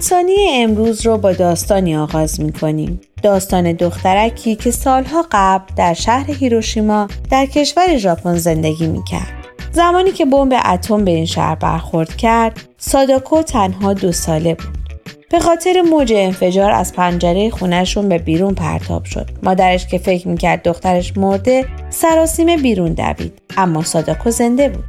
ثانیه امروز رو با داستانی آغاز می کنیم. داستان دخترکی که سالها قبل در شهر هیروشیما در کشور ژاپن زندگی می کرد. زمانی که بمب اتم به این شهر برخورد کرد، ساداکو تنها دو ساله بود. به خاطر موج انفجار از پنجره خونهشون به بیرون پرتاب شد. مادرش که فکر می‌کرد دخترش مرده سراسیمه بیرون دوید. اما ساداکو زنده بود.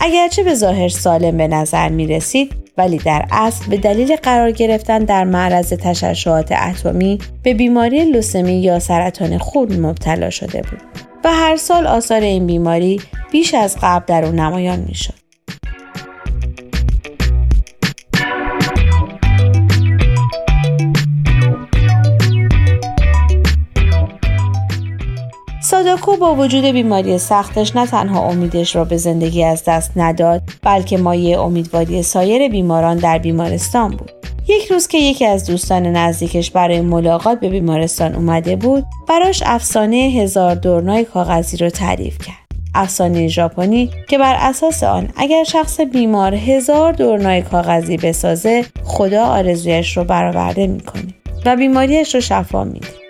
اگرچه به ظاهر سالم به نظر می رسید ولی در اصل به دلیل قرار گرفتن در معرض تشعشعات اتمی به بیماری لوسمی یا سرطان خون مبتلا شده بود و هر سال آثار این بیماری بیش از قبل در او نمایان می‌شد. ساداکو با وجود بیماری سختش نه تنها امیدش را به زندگی از دست نداد بلکه مایه امیدواری سایر بیماران در بیمارستان بود. یک روز که یکی از دوستان نزدیکش برای ملاقات به بیمارستان اومده بود براش افسانه هزار دورنای کاغذی رو تعریف کرد. افسانه ژاپنی که بر اساس آن اگر شخص بیمار هزار دورنای کاغذی بسازه خدا آرزویش رو برآورده می‌کنه و بیماریش رو شفا میده.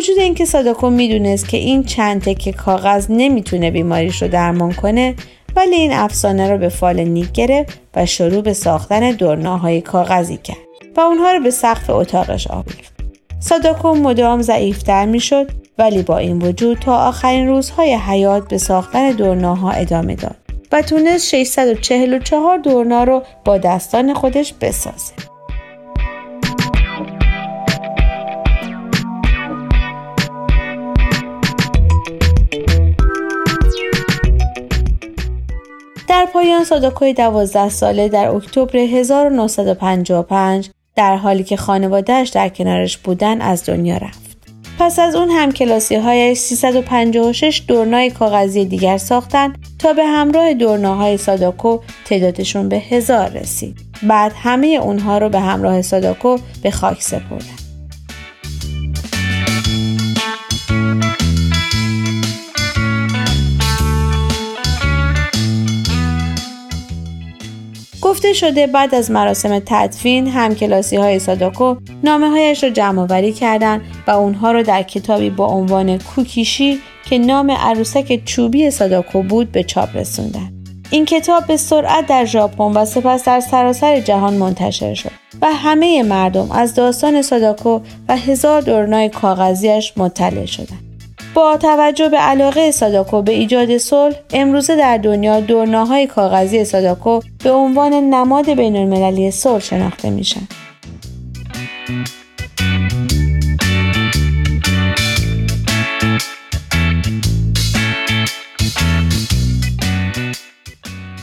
وجود اینکه ساداکو می‌دونست که این چند تکه کاغذ نمی‌تونه بیماریش رو درمان کنه ولی این افسانه رو به فال نیک گرفت و شروع به ساختن دورناهای کاغذی کرد و اونها رو به سقف اتاقش آویخت. ساداکو مدام ضعیفتر می‌شد ولی با این وجود تا آخرین روزهای حیات به ساختن دورناها ادامه داد و تونست 644 دورنا رو با دستان خودش بسازه. در پایان ساداکوی دوازده ساله در اکتبر 1955 در حالی که خانوادهش در کنارش بودن از دنیا رفت. پس از اون هم کلاسی های 356 دورنای کاغذی دیگر ساختن تا به همراه دورناهای ساداکو تعدادشون به هزار رسید. بعد همه اونها رو به همراه ساداکو به خاک سپردن. گفته شده بعد از مراسم تدفین هم کلاسی های ساداکو نامه هایش را جمع آوری کردند و اونها را در کتابی با عنوان کوکیشی که نام عروسک چوبی ساداکو بود به چاپ رسوندن. این کتاب به سرعت در ژاپن و سپس در سراسر جهان منتشر شد و همه مردم از داستان ساداکو و هزار دورنای کاغذیش مطلع شدند. با توجه به علاقه ساداکو به ایجاد صلح امروزه در دنیا دورناهای کاغذی ساداکو به عنوان نماد بین المللی صلح شناخته میشن.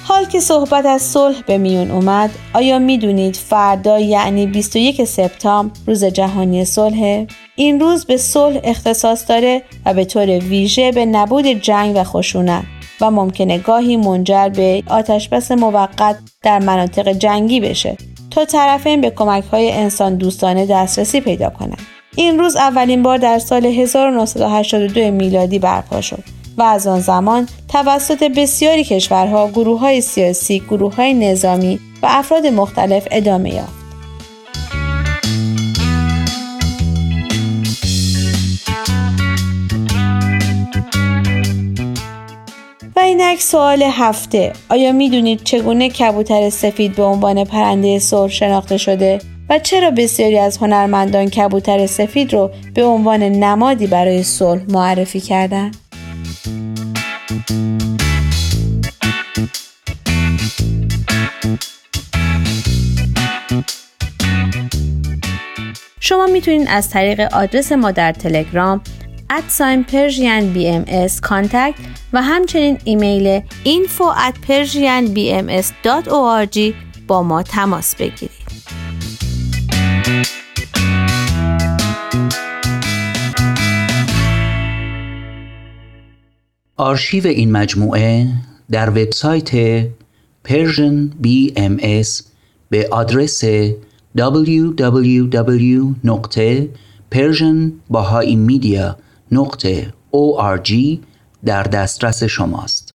حال که صحبت از صلح به میون اومد آیا می‌دونید فردا یعنی 21 سپتامبر روز جهانی صلح این روز به صلح اختصاص داره و به طور ویژه به نبود جنگ و خشونت و ممکنه گاهی منجر به آتشبس موقت در مناطق جنگی بشه تا طرفین به کمک های انسان دوستانه دسترسی پیدا کنند. این روز اولین بار در سال 1982 میلادی برپا شد و از آن زمان توسط بسیاری کشورها گروه های سیاسی، گروه های نظامی و افراد مختلف ادامه یافت. اینک سوال هفته آیا می‌دونید چگونه کبوتر سفید به عنوان پرنده سرخ شناخته شده و چرا بسیاری از هنرمندان کبوتر سفید رو به عنوان نمادی برای صلح معرفی کردند؟ شما می‌تونید از طریق آدرس ما در تلگرام Persian BMS contact و همچنین ایمیل info at persianbms.org با ما تماس بگیرید. آرشیو این مجموعه در وبسایت Persian BMS به آدرس نقطه org در دسترس شماست.